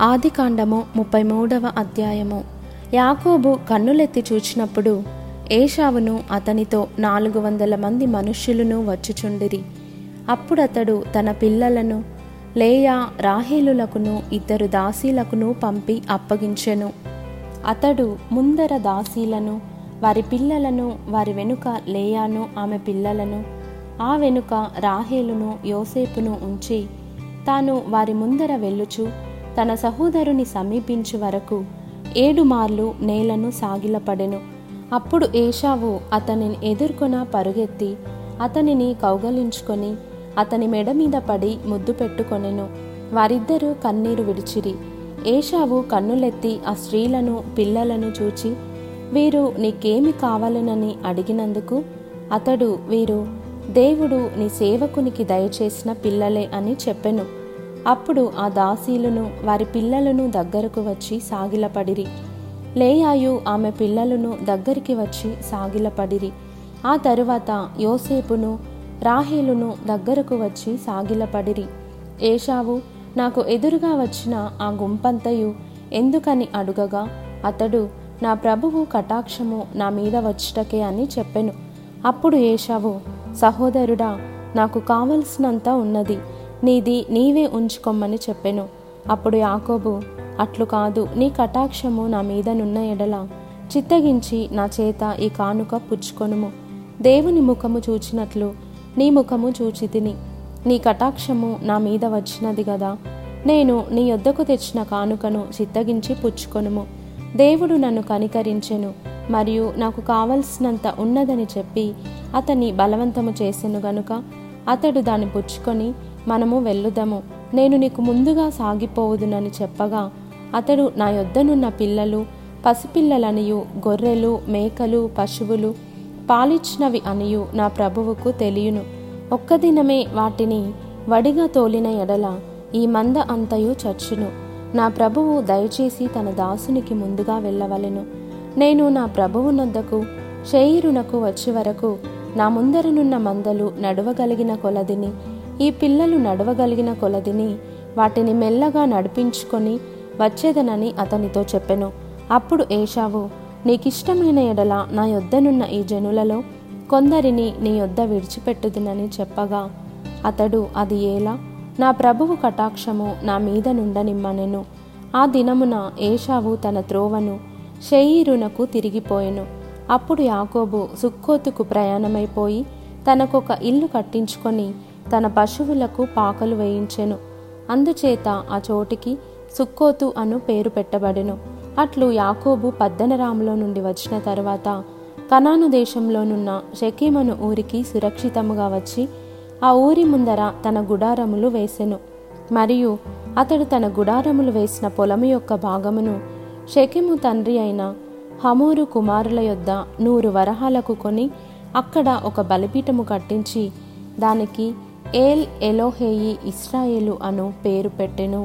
ఆదికాండము ముప్పై మూడవ అధ్యాయము. యాకోబు కన్నులెత్తి చూచినప్పుడు ఏషావును అతనితో నాలుగు వందల మంది మనుష్యులను వచ్చుచుండిరి. అప్పుడతడు తన పిల్లలను లేయా రాహేలులకును ఇద్దరు దాసీలకును పంపి అప్పగించెను. అతడు ముందర దాసీలను వారి పిల్లలను వారి వెనుక లేయాను ఆమె పిల్లలను ఆ వెనుక రాహేలును యోసేపును ఉంచి తాను వారి ముందర వెళ్ళుచు తన సహోదరుని సమీపించు వరకు ఏడు మార్లు నేలను సాగిలపడెను. అప్పుడు ఏషావు అతనిని ఎదుర్కొన పరుగెత్తి అతనిని కౌగలించుకొని అతని మెడ మీద పడి ముద్దు పెట్టుకొనెను. వారిద్దరూ కన్నీరు విడిచిరి. ఏషావు కన్నులెత్తి ఆ స్త్రీలను పిల్లలను చూచి వీరు నీకేమి కావాలనని అడిగినందుకు అతడు వీరు దేవుడు నీ సేవకునికి దయచేసిన పిల్లలే అని చెప్పెను. అప్పుడు ఆ దాసీలను వారి పిల్లలను దగ్గరకు వచ్చి సాగిలపడిరి. లేయాయు ఆమె పిల్లలను దగ్గరికి వచ్చి సాగిలపడిరి. ఆ తరువాత యోసేపును రాహేలును దగ్గరకు వచ్చి సాగిలపడిరి. ఏషావు నాకు ఎదురుగా వచ్చిన ఆ గుంపంతయు ఎందుకని అడుగగా? అతడు నా ప్రభువు కటాక్షము నా మీద వచ్చుటకే అని చెప్పెను. అప్పుడు ఏషావు సహోదరుడా నాకు కావలసినంత ఉన్నది. నీది నీవే ఉంచుకోమని చెప్పెను. అప్పుడు యాకోబు అట్లు కాదు నీ కటాక్షము నా మీద నున్న ఎడల. చిత్తగించి నా చేత ఈ కానుక పుచ్చుకొనుము. దేవుని ముఖము చూచినట్లు నీ ముఖము చూచి తిని నీ కటాక్షము నా మీద వచ్చినది గదా. నేను నీ యొద్దకు తెచ్చిన కానుకను చిత్తగించి పుచ్చుకొనుము. దేవుడు నన్ను కనికరించెను మరియు నాకు కావలసినంత ఉన్నదని చెప్పి అతన్ని బలవంతము చేసెను గనుక అతడు దాన్ని పుచ్చుకొని మనము వెళ్ళుదము. నేను నీకు ముందుగా సాగిపోవుదునని చెప్పగా అతడు నా యొద్దనున్న పిల్లలు పసిపిల్లలనియు గొర్రెలు మేకలు పశువులు పాలిచ్చినవి అనియు నా ప్రభువుకు తెలియను. ఒక్క దినమే వాటిని వడిగా తోలిన ఎడల ఈ మంద అంతయు చచ్చును. నా ప్రభువు దయచేసి తన దాసునికి ముందుగా వెళ్ళవలెను. నేను నా ప్రభువునొద్దకు షేయిరునకు వచ్చే వరకు నా ముందరనున్న మందలు నడవగలిగిన కొలదిని ఈ పిల్లలు నడవగలిగిన కొలదిని వాటిని మెల్లగా నడిపించుకొని వచ్చేదనని అతనితో చెప్పెను. అప్పుడు ఏషావు నీకిష్టమైన ఎడల నా యొద్దనున్న ఈ జనులలో కొందరిని నీ యొద్ద విడిచిపెట్టుదునని చెప్పగా అతడు అది ఏలా నా ప్రభువు కటాక్షము నా మీద నుండనిమ్మనెను. ఆ దినమున ఏషావు తన త్రోవను షెయీరునకు తిరిగిపోయెను. అప్పుడు యాకోబు సుక్కోతుకు ప్రయాణమైపోయి తనకొక ఇల్లు కట్టించుకొని తన పశువులకు పాకలు వేయించెను. అందుచేత ఆ చోటికి సుక్కోతు అను పేరు పెట్టబడెను. అట్లు యాకోబు పద్దనరాములో నుండి వచ్చిన తర్వాత కనాను దేశంలోనున్న షకీమను ఊరికి సురక్షితముగా వచ్చి ఆ ఊరి ముందర తన గుడారములు వేసెను. మరియు అతడు తన గుడారములు వేసిన పొలము యొక్క భాగమును షకిము తండ్రి అయిన హమూరు కుమారుల యొద్ద నూరు వరహాలకు కొని అక్కడ ఒక బలిపీఠము కట్టించి దానికి ఏల్ ఎలోహేయి ఇస్రాయేలు అను పేరు పెట్టెను.